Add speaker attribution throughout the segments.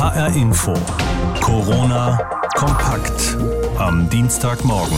Speaker 1: HR Info. Corona kompakt am Dienstagmorgen.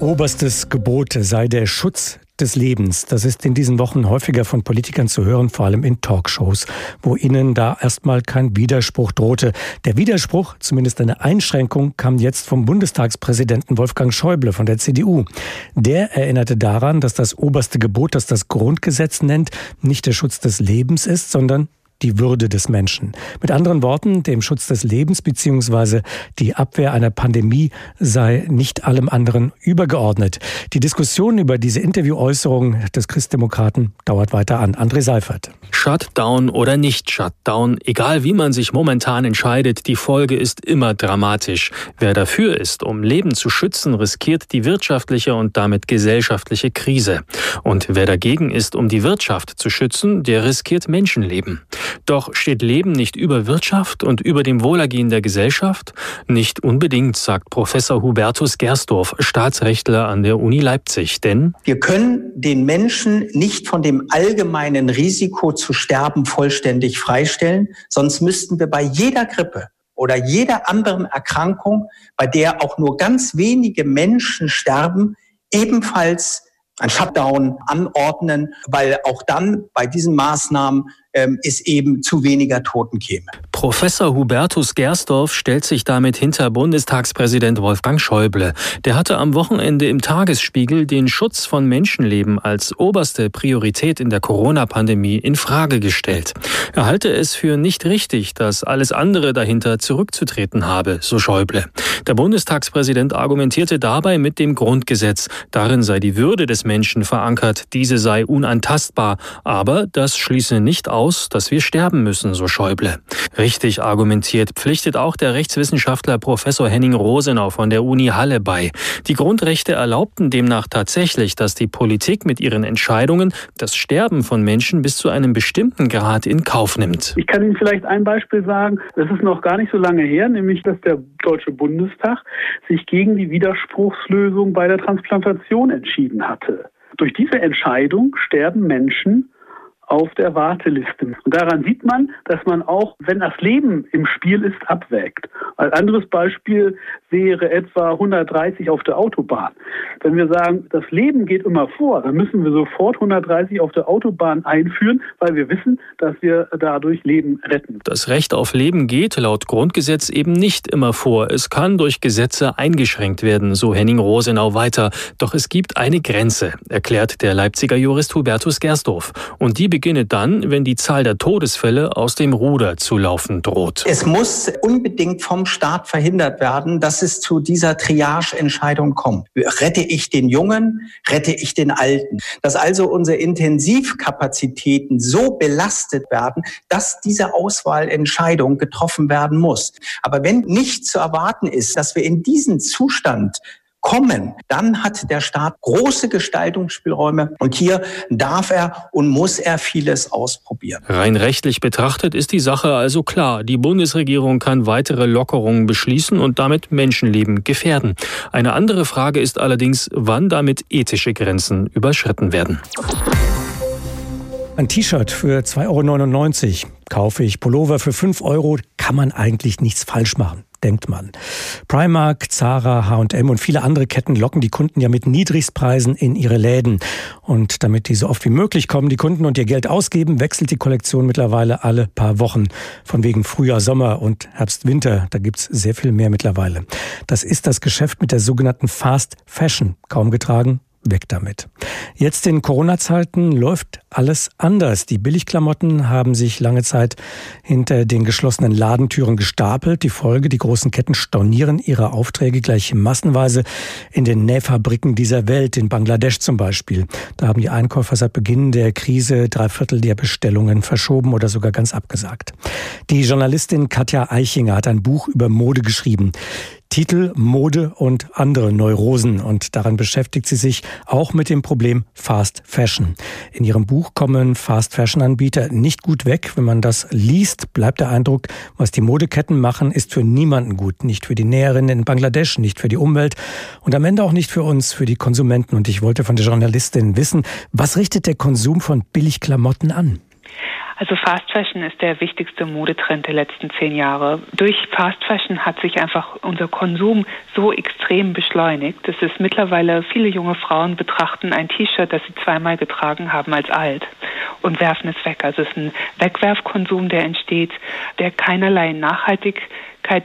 Speaker 2: Oberstes Gebot sei der Schutz des Lebens. Das ist in diesen Wochen häufiger von Politikern zu hören, vor allem in Talkshows, wo ihnen da erstmal kein Widerspruch drohte. Der Widerspruch, zumindest eine Einschränkung, kam jetzt vom Bundestagspräsidenten Wolfgang Schäuble von der CDU. Der erinnerte daran, dass das oberste Gebot, das das Grundgesetz nennt, nicht der Schutz des Lebens ist, sondern die Würde des Menschen. Mit anderen Worten, dem Schutz des Lebens bzw. die Abwehr einer Pandemie sei nicht allem anderen übergeordnet. Die Diskussion über diese Interviewäußerung des Christdemokraten dauert weiter an. André Seifert.
Speaker 3: Shutdown oder nicht Shutdown, egal wie man sich momentan entscheidet, die Folge ist immer dramatisch. Wer dafür ist, um Leben zu schützen, riskiert die wirtschaftliche und damit gesellschaftliche Krise. Und wer dagegen ist, um die Wirtschaft zu schützen, der riskiert Menschenleben. Doch steht Leben nicht über Wirtschaft und über dem Wohlergehen der Gesellschaft? Nicht unbedingt, sagt Professor Hubertus Gersdorf, Staatsrechtler an der Uni Leipzig. Denn
Speaker 4: wir können den Menschen nicht von dem allgemeinen Risiko zu sterben vollständig freistellen, sonst müssten wir bei jeder Grippe oder jeder anderen Erkrankung, bei der auch nur ganz wenige Menschen sterben, ebenfalls ein Shutdown anordnen, weil auch dann bei diesen Maßnahmen ähm, es eben zu weniger Toten käme.
Speaker 3: Professor Hubertus Gersdorf stellt sich damit hinter Bundestagspräsident Wolfgang Schäuble. Der hatte am Wochenende im Tagesspiegel den Schutz von Menschenleben als oberste Priorität in der Corona-Pandemie in Frage gestellt. Er halte es für nicht richtig, dass alles andere dahinter zurückzutreten habe, so Schäuble. Der Bundestagspräsident argumentierte dabei mit dem Grundgesetz. Darin sei die Würde des Menschen verankert, diese sei unantastbar, aber das schließe nicht aus, aus, dass wir sterben müssen, so Schäuble. Richtig argumentiert pflichtet auch der Rechtswissenschaftler Professor Henning Rosenau von der Uni Halle bei. Die Grundrechte erlaubten demnach tatsächlich, dass die Politik mit ihren Entscheidungen das Sterben von Menschen bis zu einem bestimmten Grad in Kauf nimmt.
Speaker 5: Ich kann Ihnen vielleicht ein Beispiel sagen. Das ist noch gar nicht so lange her, nämlich dass der Deutsche Bundestag sich gegen die Widerspruchslösung bei der Transplantation entschieden hatte. Durch diese Entscheidung sterben Menschen auf der Warteliste. Und daran sieht man, dass man auch, wenn das Leben im Spiel ist, abwägt. Ein anderes Beispiel wäre etwa 130 auf der Autobahn. Wenn wir sagen, das Leben geht immer vor, dann müssen wir sofort 130 auf der Autobahn einführen, weil wir wissen, dass wir dadurch Leben retten.
Speaker 3: Das Recht auf Leben geht laut Grundgesetz eben nicht immer vor. Es kann durch Gesetze eingeschränkt werden, so Henning Rosenau weiter. Doch es gibt eine Grenze, erklärt der Leipziger Jurist Hubertus Gersdorf. Und die beginne dann, wenn die Zahl der Todesfälle aus dem Ruder zu laufen droht.
Speaker 4: Es muss unbedingt vom Staat verhindert werden, dass es zu dieser Triage-Entscheidung kommt. Rette ich den Jungen, rette ich den Alten? Dass also unsere Intensivkapazitäten so belastet werden, dass diese Auswahlentscheidung getroffen werden muss. Aber wenn nicht zu erwarten ist, dass wir in diesen Zustand kommen, dann hat der Staat große Gestaltungsspielräume und hier darf er und muss er vieles ausprobieren.
Speaker 3: Rein rechtlich betrachtet ist die Sache also klar. Die Bundesregierung kann weitere Lockerungen beschließen und damit Menschenleben gefährden. Eine andere Frage ist allerdings, wann damit ethische Grenzen überschritten werden.
Speaker 2: Ein T-Shirt für 2,99 Euro kaufe ich. Pullover für 5 Euro kann man eigentlich nichts falsch machen denkt man. Primark, Zara, H&M und viele andere Ketten locken die Kunden ja mit Niedrigstpreisen in ihre Läden. Und damit die so oft wie möglich kommen, die Kunden und ihr Geld ausgeben, wechselt die Kollektion mittlerweile alle paar Wochen. Von wegen Frühjahr, Sommer und Herbst, Winter. Da gibt's sehr viel mehr mittlerweile. Das ist das Geschäft mit der sogenannten Fast Fashion. Kaum getragen, weg damit. Jetzt in Corona-Zeiten läuft alles anders. Die Billigklamotten haben sich lange Zeit hinter den geschlossenen Ladentüren gestapelt. Die Folge, die großen Ketten stornieren ihre Aufträge gleich massenweise in den Nähfabriken dieser Welt, in Bangladesch zum Beispiel. Da haben die Einkäufer seit Beginn der Krise drei Viertel der Bestellungen verschoben oder sogar ganz abgesagt. Die Journalistin Katja Eichinger hat ein Buch über Mode geschrieben. Titel Mode und andere Neurosen und daran beschäftigt sie sich auch mit dem Problem Fast Fashion. In ihrem Buch kommen Fast Fashion Anbieter nicht gut weg. Wenn man das liest, bleibt der Eindruck, was die Modeketten machen, ist für niemanden gut. Nicht für die Näherinnen in Bangladesch, nicht für die Umwelt und am Ende auch nicht für uns, für die Konsumenten. Und ich wollte von der Journalistin wissen, was richtet der Konsum von Billigklamotten an?
Speaker 6: Also Fast Fashion ist der wichtigste Modetrend der letzten zehn Jahre. Durch Fast Fashion hat sich einfach unser Konsum so extrem beschleunigt, dass es mittlerweile viele junge Frauen betrachten ein T-Shirt, das sie zweimal getragen haben, als alt und werfen es weg. Also es ist ein Wegwerfkonsum, der entsteht, der keinerlei Nachhaltigkeit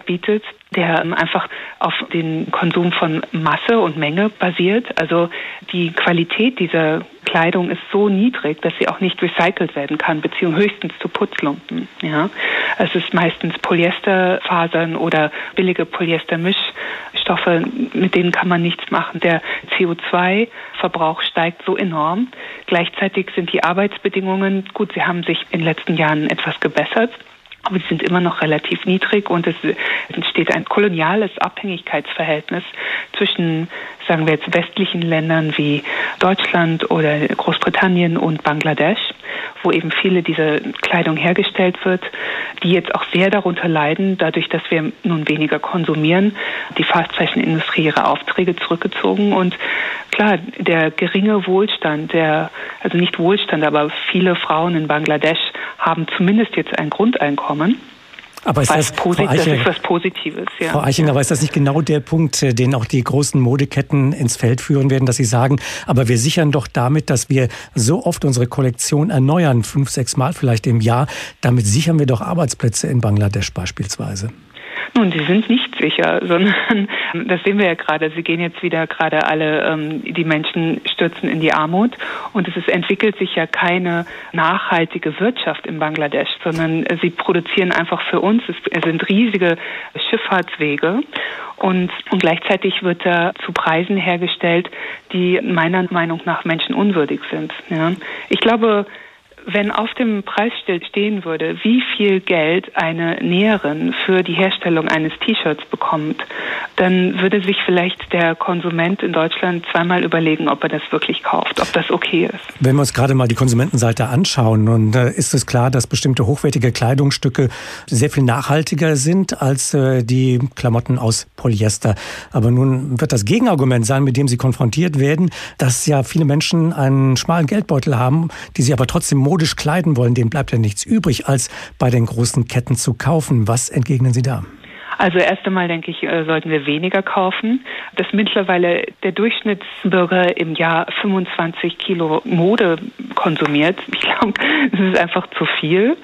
Speaker 6: bietet der einfach auf den Konsum von Masse und Menge basiert. Also die Qualität dieser Kleidung ist so niedrig, dass sie auch nicht recycelt werden kann, beziehungsweise höchstens zu Putzlumpen. Ja, es ist meistens Polyesterfasern oder billige Polyestermischstoffe, mit denen kann man nichts machen. Der CO2-Verbrauch steigt so enorm. Gleichzeitig sind die Arbeitsbedingungen gut. Sie haben sich in den letzten Jahren etwas gebessert aber sie sind immer noch relativ niedrig und es entsteht ein koloniales Abhängigkeitsverhältnis zwischen, sagen wir jetzt, westlichen Ländern wie Deutschland oder Großbritannien und Bangladesch, wo eben viele dieser Kleidung hergestellt wird, die jetzt auch sehr darunter leiden, dadurch, dass wir nun weniger konsumieren, die Fast Fashion Industrie ihre Aufträge zurückgezogen und klar, der geringe Wohlstand, der, also nicht Wohlstand, aber viele Frauen in Bangladesch haben zumindest jetzt ein Grundeinkommen.
Speaker 2: Aber ist das,
Speaker 6: Frau Eichinger, das ist was Positives,
Speaker 2: ja. Frau Eichinger, aber ist das nicht genau der Punkt, äh, den auch die großen Modeketten ins Feld führen werden, dass sie sagen, aber wir sichern doch damit, dass wir so oft unsere Kollektion erneuern, fünf, sechs Mal vielleicht im Jahr, damit sichern wir doch Arbeitsplätze in Bangladesch beispielsweise.
Speaker 6: Nun, sie sind nicht sicher, sondern das sehen wir ja gerade. Sie gehen jetzt wieder gerade alle, ähm, die Menschen stürzen in die Armut und es ist, entwickelt sich ja keine nachhaltige Wirtschaft in Bangladesch, sondern sie produzieren einfach für uns. Es sind riesige Schifffahrtswege und, und gleichzeitig wird da zu Preisen hergestellt, die meiner Meinung nach menschenunwürdig sind. Ja. Ich glaube, wenn auf dem Preisschild stehen würde, wie viel Geld eine Näherin für die Herstellung eines T-Shirts bekommt, dann würde sich vielleicht der Konsument in Deutschland zweimal überlegen, ob er das wirklich kauft, ob das okay ist.
Speaker 2: Wenn wir uns gerade mal die Konsumentenseite anschauen, und äh, ist es klar, dass bestimmte hochwertige Kleidungsstücke sehr viel nachhaltiger sind als äh, die Klamotten aus Polyester. Aber nun wird das Gegenargument sein, mit dem sie konfrontiert werden, dass ja viele Menschen einen schmalen Geldbeutel haben, die sie aber trotzdem modisch kleiden wollen, denen bleibt ja nichts übrig, als bei den großen Ketten zu kaufen. Was entgegnen Sie da?
Speaker 6: Also erst einmal denke ich, äh, sollten wir weniger kaufen. Dass mittlerweile der Durchschnittsbürger im Jahr 25 Kilo Mode konsumiert, ich glaube, das ist einfach zu viel.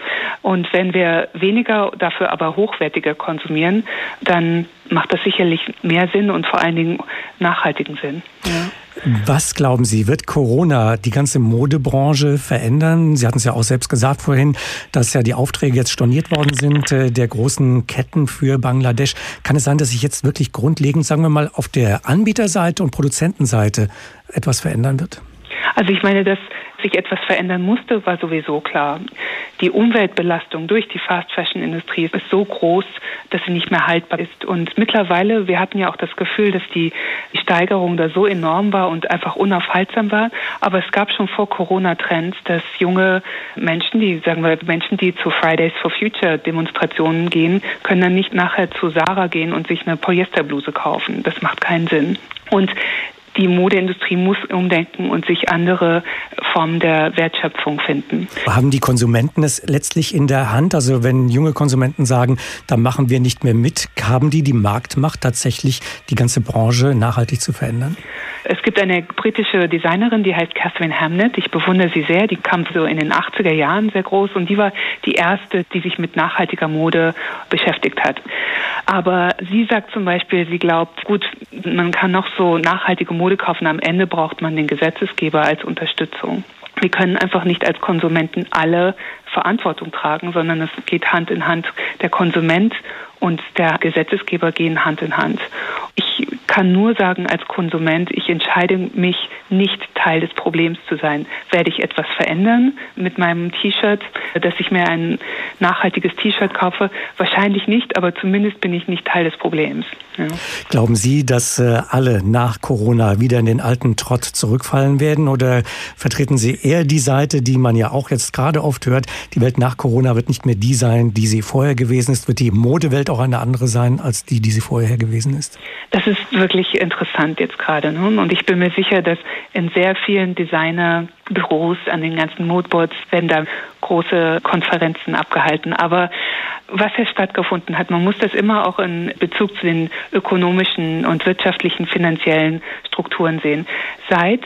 Speaker 6: Und wenn wir weniger, dafür aber hochwertiger konsumieren, dann macht das sicherlich mehr Sinn und vor allen Dingen nachhaltigen Sinn. Ja.
Speaker 2: Was glauben Sie, wird Corona die ganze Modebranche verändern? Sie hatten es ja auch selbst gesagt vorhin, dass ja die Aufträge jetzt storniert worden sind äh, der großen Ketten für Bangladesch. Kann es sein, dass sich jetzt wirklich grundlegend, sagen wir mal, auf der Anbieterseite und Produzentenseite etwas verändern wird?
Speaker 6: Also ich meine, dass sich etwas verändern musste, war sowieso klar. Die Umweltbelastung durch die Fast-Fashion-Industrie ist so groß, dass sie nicht mehr haltbar ist. Und mittlerweile, wir hatten ja auch das Gefühl, dass die Steigerung da so enorm war und einfach unaufhaltsam war. Aber es gab schon vor Corona Trends, dass junge Menschen, die, sagen wir, Menschen, die zu Fridays for Future Demonstrationen gehen, können dann nicht nachher zu Sarah gehen und sich eine Polyesterbluse kaufen. Das macht keinen Sinn. Und die Modeindustrie muss umdenken und sich andere Formen der Wertschöpfung finden.
Speaker 2: Haben die Konsumenten es letztlich in der Hand? Also wenn junge Konsumenten sagen, da machen wir nicht mehr mit, haben die die Marktmacht tatsächlich die ganze Branche nachhaltig zu verändern?
Speaker 6: Es gibt eine britische Designerin, die heißt Catherine Hamnet. Ich bewundere sie sehr. Die kam so in den 80er Jahren sehr groß und die war die erste, die sich mit nachhaltiger Mode beschäftigt hat. Aber sie sagt zum Beispiel, sie glaubt, gut, man kann noch so nachhaltige Mode kaufen. Am Ende braucht man den Gesetzesgeber als Unterstützung. Wir können einfach nicht als Konsumenten alle Verantwortung tragen, sondern es geht Hand in Hand. Der Konsument und der Gesetzesgeber gehen Hand in Hand. Ich kann nur sagen als Konsument, ich entscheide mich nicht Teil des Problems zu sein. Werde ich etwas verändern mit meinem T-Shirt, dass ich mir ein nachhaltiges T-Shirt kaufe? Wahrscheinlich nicht, aber zumindest bin ich nicht Teil des Problems. Ja.
Speaker 2: Glauben Sie, dass äh, alle nach Corona wieder in den alten Trott zurückfallen werden oder vertreten Sie eher die Seite, die man ja auch jetzt gerade oft hört, die Welt nach Corona wird nicht mehr die sein, die sie vorher gewesen ist, wird die Modewelt auch eine andere sein als die, die sie vorher gewesen ist?
Speaker 6: Das ist wirklich interessant jetzt gerade. Ne? Und ich bin mir sicher, dass in sehr vielen Designerbüros, an den ganzen Moodboards werden da große Konferenzen abgehalten. Aber was hier stattgefunden hat, man muss das immer auch in Bezug zu den ökonomischen und wirtschaftlichen, finanziellen Strukturen sehen. Seit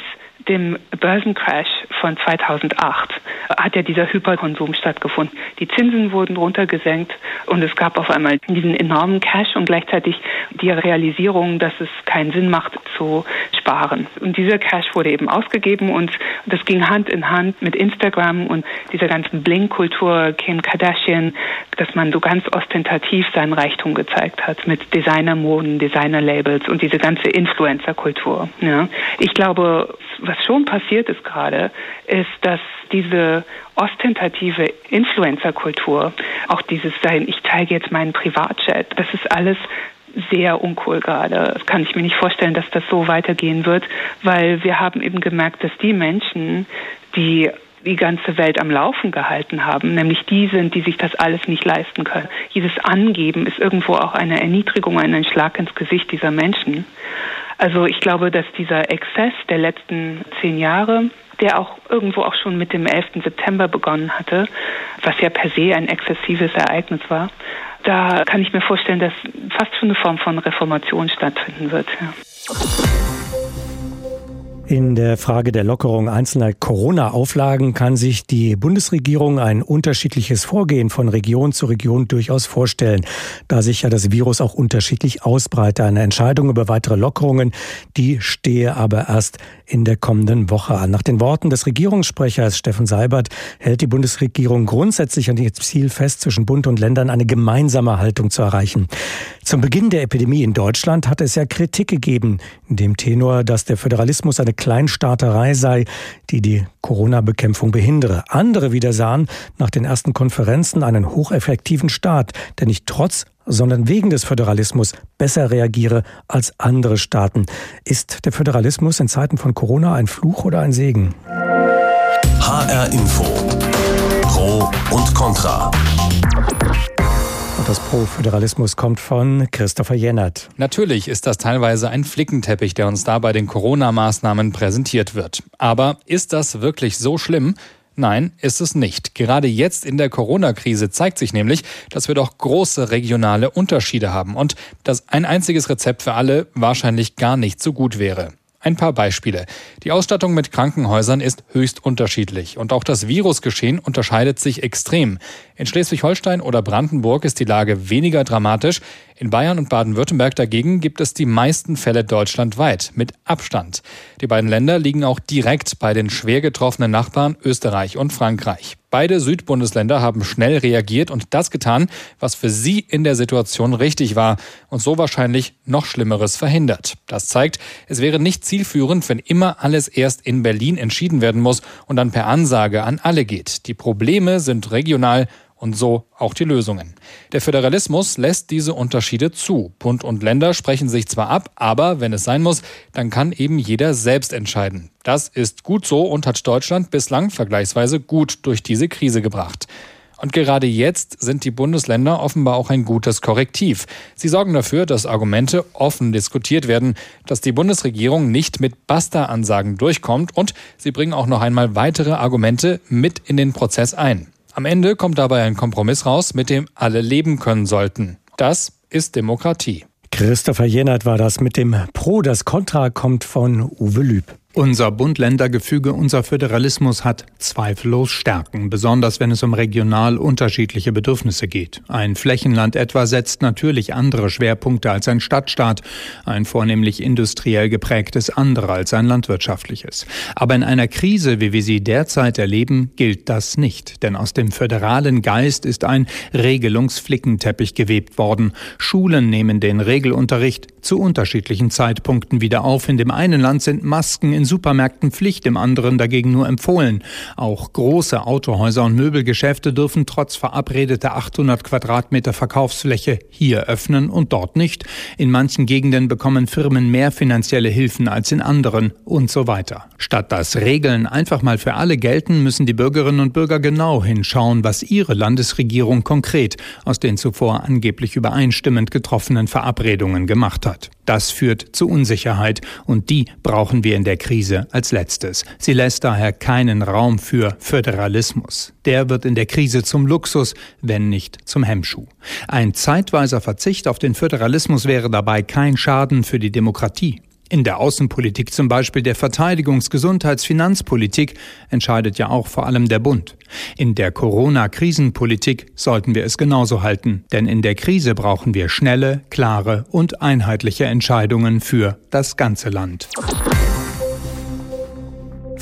Speaker 6: dem Börsencrash von 2008 hat ja dieser Hyperkonsum stattgefunden. Die Zinsen wurden runtergesenkt und es gab auf einmal diesen enormen Cash und gleichzeitig die Realisierung, dass es keinen Sinn macht zu sparen. Und dieser Cash wurde eben ausgegeben und das ging Hand in Hand mit Instagram und dieser ganzen Bling-Kultur, Kim Kardashian, dass man so ganz ostentativ seinen Reichtum gezeigt hat mit Designermoden, Designerlabels und diese ganze Influencer-Kultur. Ja. Ich glaube, was schon passiert ist gerade, ist, dass diese ostentative Influencer-Kultur, auch dieses Sein, ich zeige jetzt meinen Privatchat, das ist alles sehr uncool gerade. Das kann ich mir nicht vorstellen, dass das so weitergehen wird, weil wir haben eben gemerkt, dass die Menschen, die die ganze Welt am Laufen gehalten haben, nämlich die sind, die sich das alles nicht leisten können. Jedes Angeben ist irgendwo auch eine Erniedrigung, ein Schlag ins Gesicht dieser Menschen. Also ich glaube, dass dieser Exzess der letzten zehn Jahre, der auch irgendwo auch schon mit dem 11. September begonnen hatte, was ja per se ein exzessives Ereignis war, da kann ich mir vorstellen, dass fast schon eine Form von Reformation stattfinden wird. Ja.
Speaker 2: In der Frage der Lockerung einzelner Corona-Auflagen kann sich die Bundesregierung ein unterschiedliches Vorgehen von Region zu Region durchaus vorstellen, da sich ja das Virus auch unterschiedlich ausbreitet. Eine Entscheidung über weitere Lockerungen, die stehe aber erst in der kommenden Woche an. Nach den Worten des Regierungssprechers Steffen Seibert hält die Bundesregierung grundsätzlich an dem Ziel fest, zwischen Bund und Ländern eine gemeinsame Haltung zu erreichen. Zum Beginn der Epidemie in Deutschland hat es ja Kritik gegeben, in dem Tenor, dass der Föderalismus eine Kleinstaaterei sei, die die Corona-Bekämpfung behindere. Andere wieder sahen nach den ersten Konferenzen einen hocheffektiven Staat, der nicht trotz sondern wegen des Föderalismus besser reagiere als andere Staaten. Ist der Föderalismus in Zeiten von Corona ein Fluch oder ein Segen?
Speaker 1: HR Info. Pro und Contra.
Speaker 2: Das Pro-Föderalismus kommt von Christopher Jennert.
Speaker 7: Natürlich ist das teilweise ein Flickenteppich, der uns da bei den Corona-Maßnahmen präsentiert wird. Aber ist das wirklich so schlimm? Nein, ist es nicht. Gerade jetzt in der Corona-Krise zeigt sich nämlich, dass wir doch große regionale Unterschiede haben und dass ein einziges Rezept für alle wahrscheinlich gar nicht so gut wäre. Ein paar Beispiele. Die Ausstattung mit Krankenhäusern ist höchst unterschiedlich und auch das Virusgeschehen unterscheidet sich extrem. In Schleswig-Holstein oder Brandenburg ist die Lage weniger dramatisch. In Bayern und Baden-Württemberg dagegen gibt es die meisten Fälle deutschlandweit mit Abstand. Die beiden Länder liegen auch direkt bei den schwer getroffenen Nachbarn Österreich und Frankreich. Beide Südbundesländer haben schnell reagiert und das getan, was für sie in der Situation richtig war und so wahrscheinlich noch Schlimmeres verhindert. Das zeigt, es wäre nicht zielführend, wenn immer alles erst in Berlin entschieden werden muss und dann per Ansage an alle geht. Die Probleme sind regional und so auch die Lösungen. Der Föderalismus lässt diese Unterschiede zu. Bund und Länder sprechen sich zwar ab, aber wenn es sein muss, dann kann eben jeder selbst entscheiden. Das ist gut so und hat Deutschland bislang vergleichsweise gut durch diese Krise gebracht. Und gerade jetzt sind die Bundesländer offenbar auch ein gutes Korrektiv. Sie sorgen dafür, dass Argumente offen diskutiert werden, dass die Bundesregierung nicht mit Basta-Ansagen durchkommt und sie bringen auch noch einmal weitere Argumente mit in den Prozess ein. Am Ende kommt dabei ein Kompromiss raus, mit dem alle leben können sollten. Das ist Demokratie.
Speaker 2: Christopher Jennert war das mit dem Pro. Das Contra kommt von Uwe Lüb.
Speaker 8: Unser Bund-Länder-Gefüge, unser Föderalismus hat zweifellos Stärken, besonders wenn es um regional unterschiedliche Bedürfnisse geht. Ein Flächenland etwa setzt natürlich andere Schwerpunkte als ein Stadtstaat, ein vornehmlich industriell geprägtes andere als ein landwirtschaftliches. Aber in einer Krise, wie wir sie derzeit erleben, gilt das nicht, denn aus dem föderalen Geist ist ein Regelungsflickenteppich gewebt worden. Schulen nehmen den Regelunterricht zu unterschiedlichen Zeitpunkten wieder auf. In dem einen Land sind Masken in Supermärkten Pflicht, im anderen dagegen nur empfohlen. Auch große Autohäuser und Möbelgeschäfte dürfen trotz verabredeter 800 Quadratmeter Verkaufsfläche hier öffnen und dort nicht. In manchen Gegenden bekommen Firmen mehr finanzielle Hilfen als in anderen und so weiter. Statt dass Regeln einfach mal für alle gelten, müssen die Bürgerinnen und Bürger genau hinschauen, was ihre Landesregierung konkret aus den zuvor angeblich übereinstimmend getroffenen Verabredungen gemacht hat verbessert. Das führt zu Unsicherheit und die brauchen wir in der Krise als letztes. Sie lässt daher keinen Raum für Föderalismus. Der wird in der Krise zum Luxus, wenn nicht zum Hemmschuh. Ein zeitweiser Verzicht auf den Föderalismus wäre dabei kein Schaden für die Demokratie. In der Außenpolitik, zum Beispiel der Verteidigungs-, Gesundheits-, Finanzpolitik, entscheidet ja auch vor allem der Bund. In der Corona-Krisenpolitik sollten wir es genauso halten, denn in der Krise brauchen wir schnelle, klare und einheitliche Entscheidungen für das ganze Land.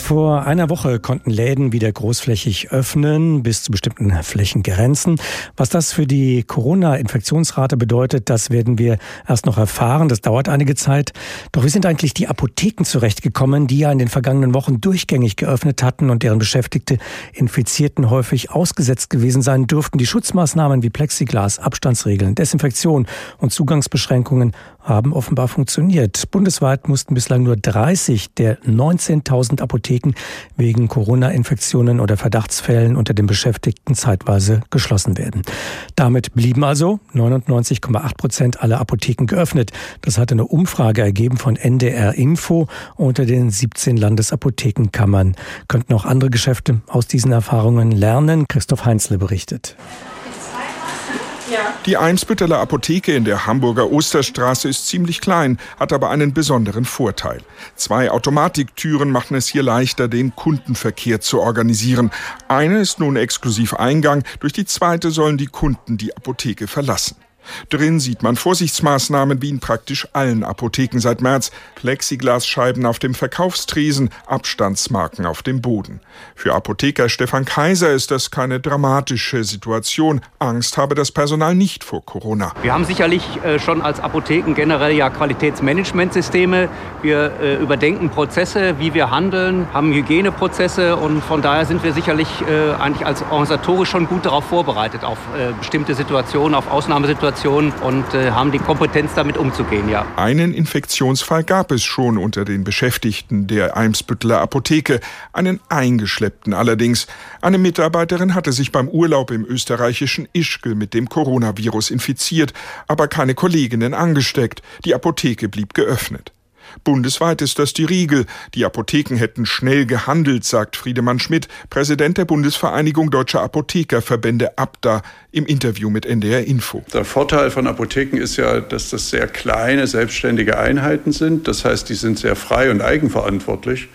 Speaker 2: Vor einer Woche konnten Läden wieder großflächig öffnen, bis zu bestimmten Flächengrenzen. Was das für die Corona-Infektionsrate bedeutet, das werden wir erst noch erfahren. Das dauert einige Zeit. Doch wie sind eigentlich die Apotheken zurechtgekommen, die ja in den vergangenen Wochen durchgängig geöffnet hatten und deren Beschäftigte Infizierten häufig ausgesetzt gewesen sein dürften? Die Schutzmaßnahmen wie Plexiglas, Abstandsregeln, Desinfektion und Zugangsbeschränkungen haben offenbar funktioniert. Bundesweit mussten bislang nur 30 der 19.000 Apotheken wegen Corona-Infektionen oder Verdachtsfällen unter den Beschäftigten zeitweise geschlossen werden. Damit blieben also 99,8 Prozent aller Apotheken geöffnet. Das hat eine Umfrage ergeben von NDR Info unter den 17 Landesapothekenkammern. Könnten auch andere Geschäfte aus diesen Erfahrungen lernen? Christoph Heinzle berichtet.
Speaker 9: Die Eimsbütteler Apotheke in der Hamburger Osterstraße ist ziemlich klein, hat aber einen besonderen Vorteil. Zwei Automatiktüren machen es hier leichter, den Kundenverkehr zu organisieren. Eine ist nun exklusiv Eingang, durch die zweite sollen die Kunden die Apotheke verlassen. Drin sieht man Vorsichtsmaßnahmen wie in praktisch allen Apotheken seit März. Plexiglasscheiben auf dem Verkaufstresen, Abstandsmarken auf dem Boden. Für Apotheker Stefan Kaiser ist das keine dramatische Situation. Angst habe das Personal nicht vor Corona.
Speaker 10: Wir haben sicherlich äh, schon als Apotheken generell ja Qualitätsmanagementsysteme. Wir äh, überdenken Prozesse, wie wir handeln, haben Hygieneprozesse und von daher sind wir sicherlich äh, eigentlich als organisatorisch schon gut darauf vorbereitet, auf bestimmte Situationen, auf Ausnahmesituationen Situation und äh, haben die Kompetenz, damit umzugehen, ja.
Speaker 9: Einen Infektionsfall gab es schon unter den Beschäftigten der Eimsbütteler Apotheke, einen eingeschleppten allerdings. Eine Mitarbeiterin hatte sich beim Urlaub im österreichischen Ischgl mit dem Coronavirus infiziert, aber keine Kolleginnen angesteckt. Die Apotheke blieb geöffnet. Bundesweit ist das die Riegel. Die Apotheken hätten schnell gehandelt, sagt Friedemann Schmidt, Präsident der Bundesvereinigung Deutscher Apothekerverbände ABDA, im Interview mit NDR Info.
Speaker 11: Der Vorteil von Apotheken ist ja, dass das sehr kleine, selbstständige Einheiten sind. Das heißt, die sind sehr frei und eigenverantwortlich.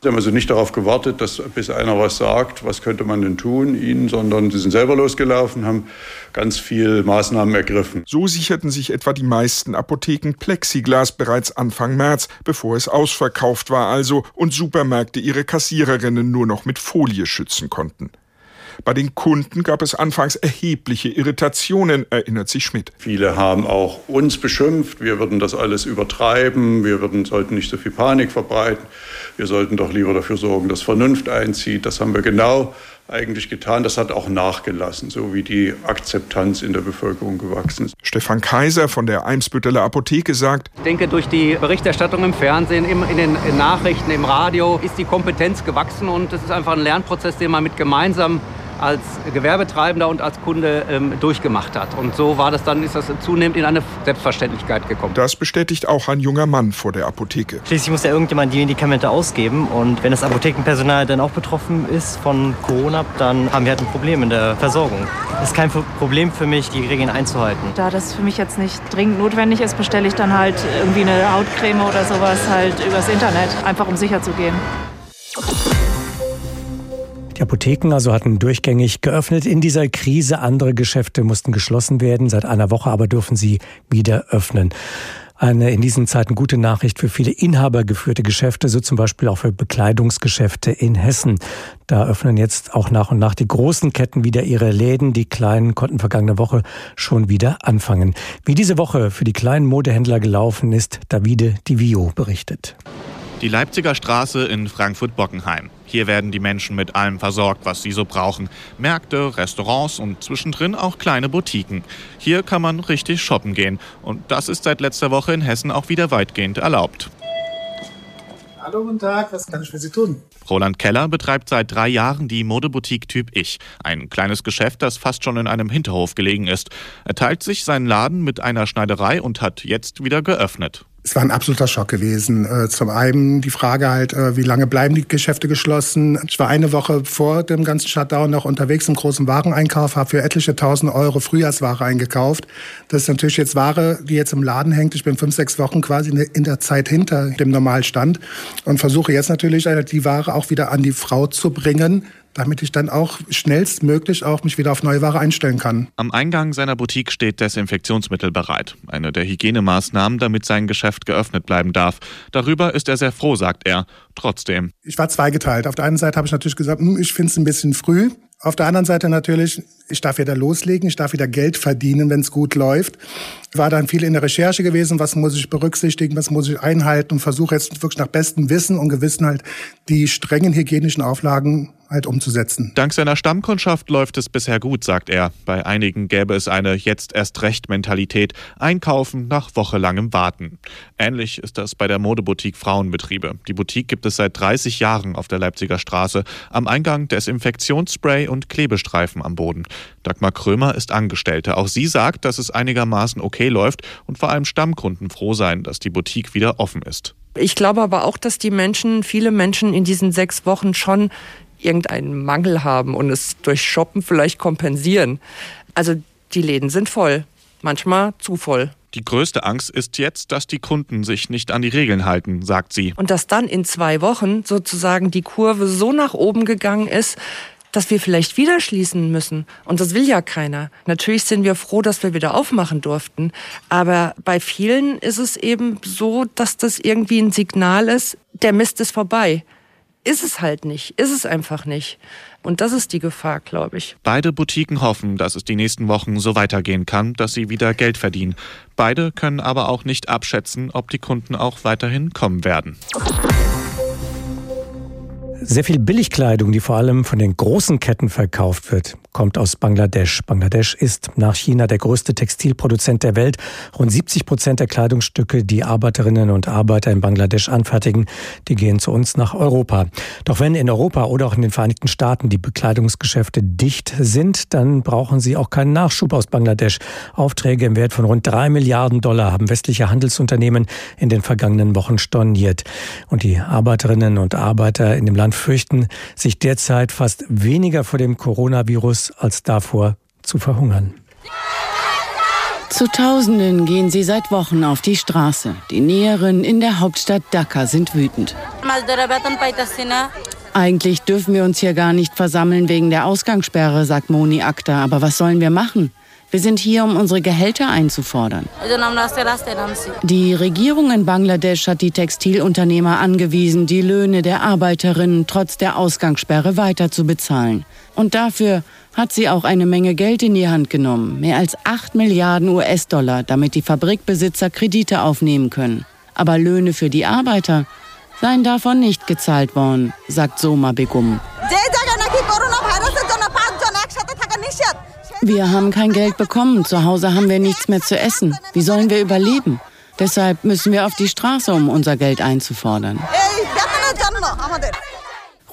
Speaker 11: Sie haben also nicht darauf gewartet, dass bis einer was sagt, was könnte man denn tun ihnen, sondern sie sind selber losgelaufen, haben ganz viel Maßnahmen ergriffen.
Speaker 9: So sicherten sich etwa die meisten Apotheken Plexiglas bereits Anfang März, bevor es ausverkauft war also und Supermärkte ihre Kassiererinnen nur noch mit Folie schützen konnten. Bei den Kunden gab es anfangs erhebliche Irritationen, erinnert sich Schmidt.
Speaker 11: Viele haben auch uns beschimpft, wir würden das alles übertreiben, wir würden, sollten nicht so viel Panik verbreiten, wir sollten doch lieber dafür sorgen, dass Vernunft einzieht. Das haben wir genau eigentlich getan. Das hat auch nachgelassen, so wie die Akzeptanz in der Bevölkerung gewachsen ist.
Speaker 9: Stefan Kaiser von der Eimsbütteler Apotheke sagt,
Speaker 10: ich denke, durch die Berichterstattung im Fernsehen, in den Nachrichten, im Radio ist die Kompetenz gewachsen und es ist einfach ein Lernprozess, den man mit gemeinsam als Gewerbetreibender und als Kunde ähm, durchgemacht hat. Und so war das dann, ist das zunehmend in eine Selbstverständlichkeit gekommen.
Speaker 9: Das bestätigt auch ein junger Mann vor der Apotheke.
Speaker 12: Schließlich muss ja irgendjemand die Medikamente ausgeben. Und wenn das Apothekenpersonal dann auch betroffen ist von Corona, dann haben wir halt ein Problem in der Versorgung. Es ist kein Problem für mich, die Regeln einzuhalten.
Speaker 13: Da das für mich jetzt nicht dringend notwendig ist, bestelle ich dann halt irgendwie eine Hautcreme oder sowas halt übers Internet, einfach um sicher zu gehen.
Speaker 2: Die Apotheken also hatten durchgängig geöffnet in dieser Krise. Andere Geschäfte mussten geschlossen werden. Seit einer Woche aber dürfen sie wieder öffnen. Eine in diesen Zeiten gute Nachricht für viele inhabergeführte Geschäfte, so zum Beispiel auch für Bekleidungsgeschäfte in Hessen. Da öffnen jetzt auch nach und nach die großen Ketten wieder ihre Läden. Die kleinen konnten vergangene Woche schon wieder anfangen. Wie diese Woche für die kleinen Modehändler gelaufen ist, Davide Divio berichtet.
Speaker 14: Die Leipziger Straße in Frankfurt-Bockenheim. Hier werden die Menschen mit allem versorgt, was sie so brauchen. Märkte, Restaurants und zwischendrin auch kleine Boutiquen. Hier kann man richtig shoppen gehen. Und das ist seit letzter Woche in Hessen auch wieder weitgehend erlaubt.
Speaker 15: Hallo, guten Tag, was kann ich für Sie tun?
Speaker 14: Roland Keller betreibt seit drei Jahren die Modeboutique Typ Ich. Ein kleines Geschäft, das fast schon in einem Hinterhof gelegen ist. Er teilt sich seinen Laden mit einer Schneiderei und hat jetzt wieder geöffnet.
Speaker 15: Es war ein absoluter Schock gewesen. Äh, zum einen die Frage halt, äh, wie lange bleiben die Geschäfte geschlossen? Ich war eine Woche vor dem ganzen Shutdown noch unterwegs im großen Wareneinkauf, habe für etliche tausend Euro Frühjahrsware eingekauft. Das ist natürlich jetzt Ware, die jetzt im Laden hängt. Ich bin fünf, sechs Wochen quasi in der Zeit hinter dem Normalstand und versuche jetzt natürlich die Ware auch wieder an die Frau zu bringen, damit ich dann auch schnellstmöglich auch mich wieder auf neue Ware einstellen kann.
Speaker 14: Am Eingang seiner Boutique steht Desinfektionsmittel bereit. Eine der Hygienemaßnahmen, damit sein Geschäft geöffnet bleiben darf. Darüber ist er sehr froh, sagt er. Trotzdem.
Speaker 15: Ich war zweigeteilt. Auf der einen Seite habe ich natürlich gesagt, hm, ich finde es ein bisschen früh. Auf der anderen Seite natürlich, ich darf wieder loslegen, ich darf wieder Geld verdienen, wenn es gut läuft. War dann viel in der Recherche gewesen, was muss ich berücksichtigen, was muss ich einhalten und versuche jetzt wirklich nach bestem Wissen und Gewissen halt die strengen hygienischen Auflagen halt umzusetzen.
Speaker 14: Dank seiner Stammkundschaft läuft es bisher gut, sagt er. Bei einigen gäbe es eine jetzt erst recht Mentalität, einkaufen nach wochelangem Warten. Ähnlich ist das bei der Modeboutique Frauenbetriebe. Die Boutique gibt es seit 30 Jahren auf der Leipziger Straße. Am Eingang Desinfektionsspray und Klebestreifen am Boden. Dagmar Krömer ist Angestellte. Auch sie sagt, dass es einigermaßen okay läuft und vor allem Stammkunden froh sein, dass die Boutique wieder offen ist.
Speaker 16: Ich glaube aber auch, dass die Menschen, viele Menschen in diesen sechs Wochen schon irgendeinen Mangel haben und es durch Shoppen vielleicht kompensieren. Also die Läden sind voll, manchmal zu voll.
Speaker 14: Die größte Angst ist jetzt, dass die Kunden sich nicht an die Regeln halten, sagt sie.
Speaker 16: Und dass dann in zwei Wochen sozusagen die Kurve so nach oben gegangen ist, dass wir vielleicht wieder schließen müssen. Und das will ja keiner. Natürlich sind wir froh, dass wir wieder aufmachen durften. Aber bei vielen ist es eben so, dass das irgendwie ein Signal ist, der Mist ist vorbei ist es halt nicht, ist es einfach nicht. Und das ist die Gefahr, glaube ich.
Speaker 14: Beide Boutiquen hoffen, dass es die nächsten Wochen so weitergehen kann, dass sie wieder Geld verdienen. Beide können aber auch nicht abschätzen, ob die Kunden auch weiterhin kommen werden.
Speaker 2: Sehr viel Billigkleidung, die vor allem von den großen Ketten verkauft wird, kommt aus Bangladesch. Bangladesch ist nach China der größte Textilproduzent der Welt. Rund 70 Prozent der Kleidungsstücke, die Arbeiterinnen und Arbeiter in Bangladesch anfertigen, die gehen zu uns nach Europa. Doch wenn in Europa oder auch in den Vereinigten Staaten die Bekleidungsgeschäfte dicht sind, dann brauchen sie auch keinen Nachschub aus Bangladesch. Aufträge im Wert von rund drei Milliarden Dollar haben westliche Handelsunternehmen in den vergangenen Wochen storniert. Und die Arbeiterinnen und Arbeiter in dem Land fürchten sich derzeit fast weniger vor dem Coronavirus als davor zu verhungern.
Speaker 17: Zu Tausenden gehen sie seit Wochen auf die Straße. Die Näheren in der Hauptstadt Dhaka sind wütend. Eigentlich dürfen wir uns hier gar nicht versammeln wegen der Ausgangssperre, sagt Moni Akta. Aber was sollen wir machen? Wir sind hier, um unsere Gehälter einzufordern. Die Regierung in Bangladesch hat die Textilunternehmer angewiesen, die Löhne der Arbeiterinnen trotz der Ausgangssperre weiter zu bezahlen. Und dafür hat sie auch eine Menge Geld in die Hand genommen, mehr als 8 Milliarden US-Dollar, damit die Fabrikbesitzer Kredite aufnehmen können. Aber Löhne für die Arbeiter seien davon nicht gezahlt worden, sagt Soma Begum. Wir haben kein Geld bekommen. Zu Hause haben wir nichts mehr zu essen. Wie sollen wir überleben? Deshalb müssen wir auf die Straße, um unser Geld einzufordern.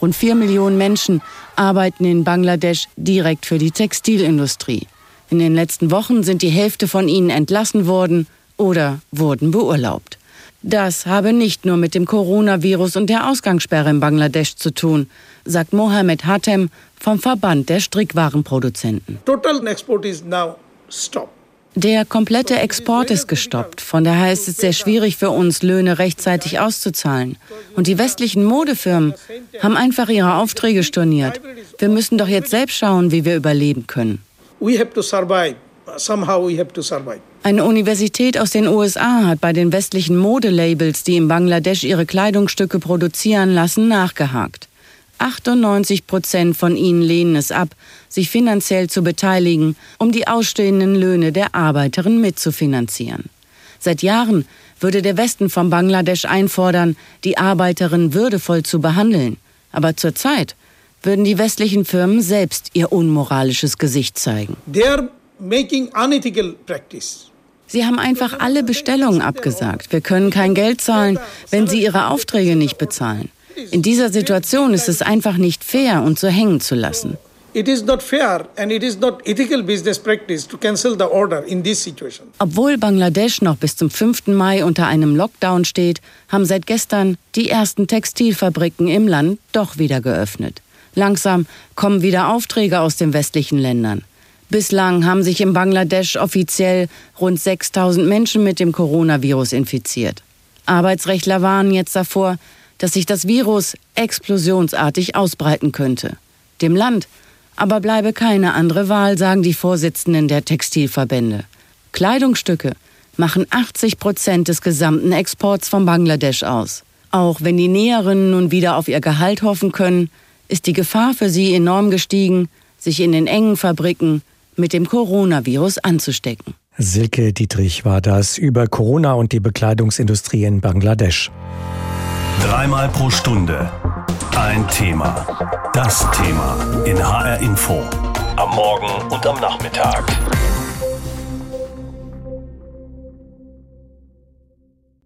Speaker 17: Rund vier Millionen Menschen arbeiten in Bangladesch direkt für die Textilindustrie. In den letzten Wochen sind die Hälfte von ihnen entlassen worden oder wurden beurlaubt. Das habe nicht nur mit dem Coronavirus und der Ausgangssperre in Bangladesch zu tun, sagt Mohammed Hatem vom Verband der Strickwarenproduzenten. Der komplette Export ist gestoppt. Von daher ist es sehr schwierig für uns, Löhne rechtzeitig auszuzahlen. Und die westlichen Modefirmen haben einfach ihre Aufträge storniert. Wir müssen doch jetzt selbst schauen, wie wir überleben können. Eine Universität aus den USA hat bei den westlichen Modelabels, die in Bangladesch ihre Kleidungsstücke produzieren lassen, nachgehakt. 98 Prozent von ihnen lehnen es ab, sich finanziell zu beteiligen, um die ausstehenden Löhne der Arbeiterinnen mitzufinanzieren. Seit Jahren würde der Westen von Bangladesch einfordern, die Arbeiterinnen würdevoll zu behandeln. Aber zurzeit würden die westlichen Firmen selbst ihr unmoralisches Gesicht zeigen.
Speaker 15: They are making unethical practice.
Speaker 17: Sie haben einfach alle Bestellungen abgesagt. Wir können kein Geld zahlen, wenn Sie Ihre Aufträge nicht bezahlen. In dieser Situation ist es einfach nicht fair, uns so hängen zu lassen. Obwohl Bangladesch noch bis zum 5. Mai unter einem Lockdown steht, haben seit gestern die ersten Textilfabriken im Land doch wieder geöffnet. Langsam kommen wieder Aufträge aus den westlichen Ländern. Bislang haben sich in Bangladesch offiziell rund 6000 Menschen mit dem Coronavirus infiziert. Arbeitsrechtler warnen jetzt davor, dass sich das Virus explosionsartig ausbreiten könnte. Dem Land aber bleibe keine andere Wahl, sagen die Vorsitzenden der Textilverbände. Kleidungsstücke machen 80 Prozent des gesamten Exports von Bangladesch aus. Auch wenn die Näherinnen nun wieder auf ihr Gehalt hoffen können, ist die Gefahr für sie enorm gestiegen, sich in den engen Fabriken mit dem Coronavirus anzustecken.
Speaker 2: Silke Dietrich war das über Corona und die Bekleidungsindustrie in Bangladesch.
Speaker 1: Dreimal pro Stunde ein Thema. Das Thema in HR Info. Am Morgen und am Nachmittag.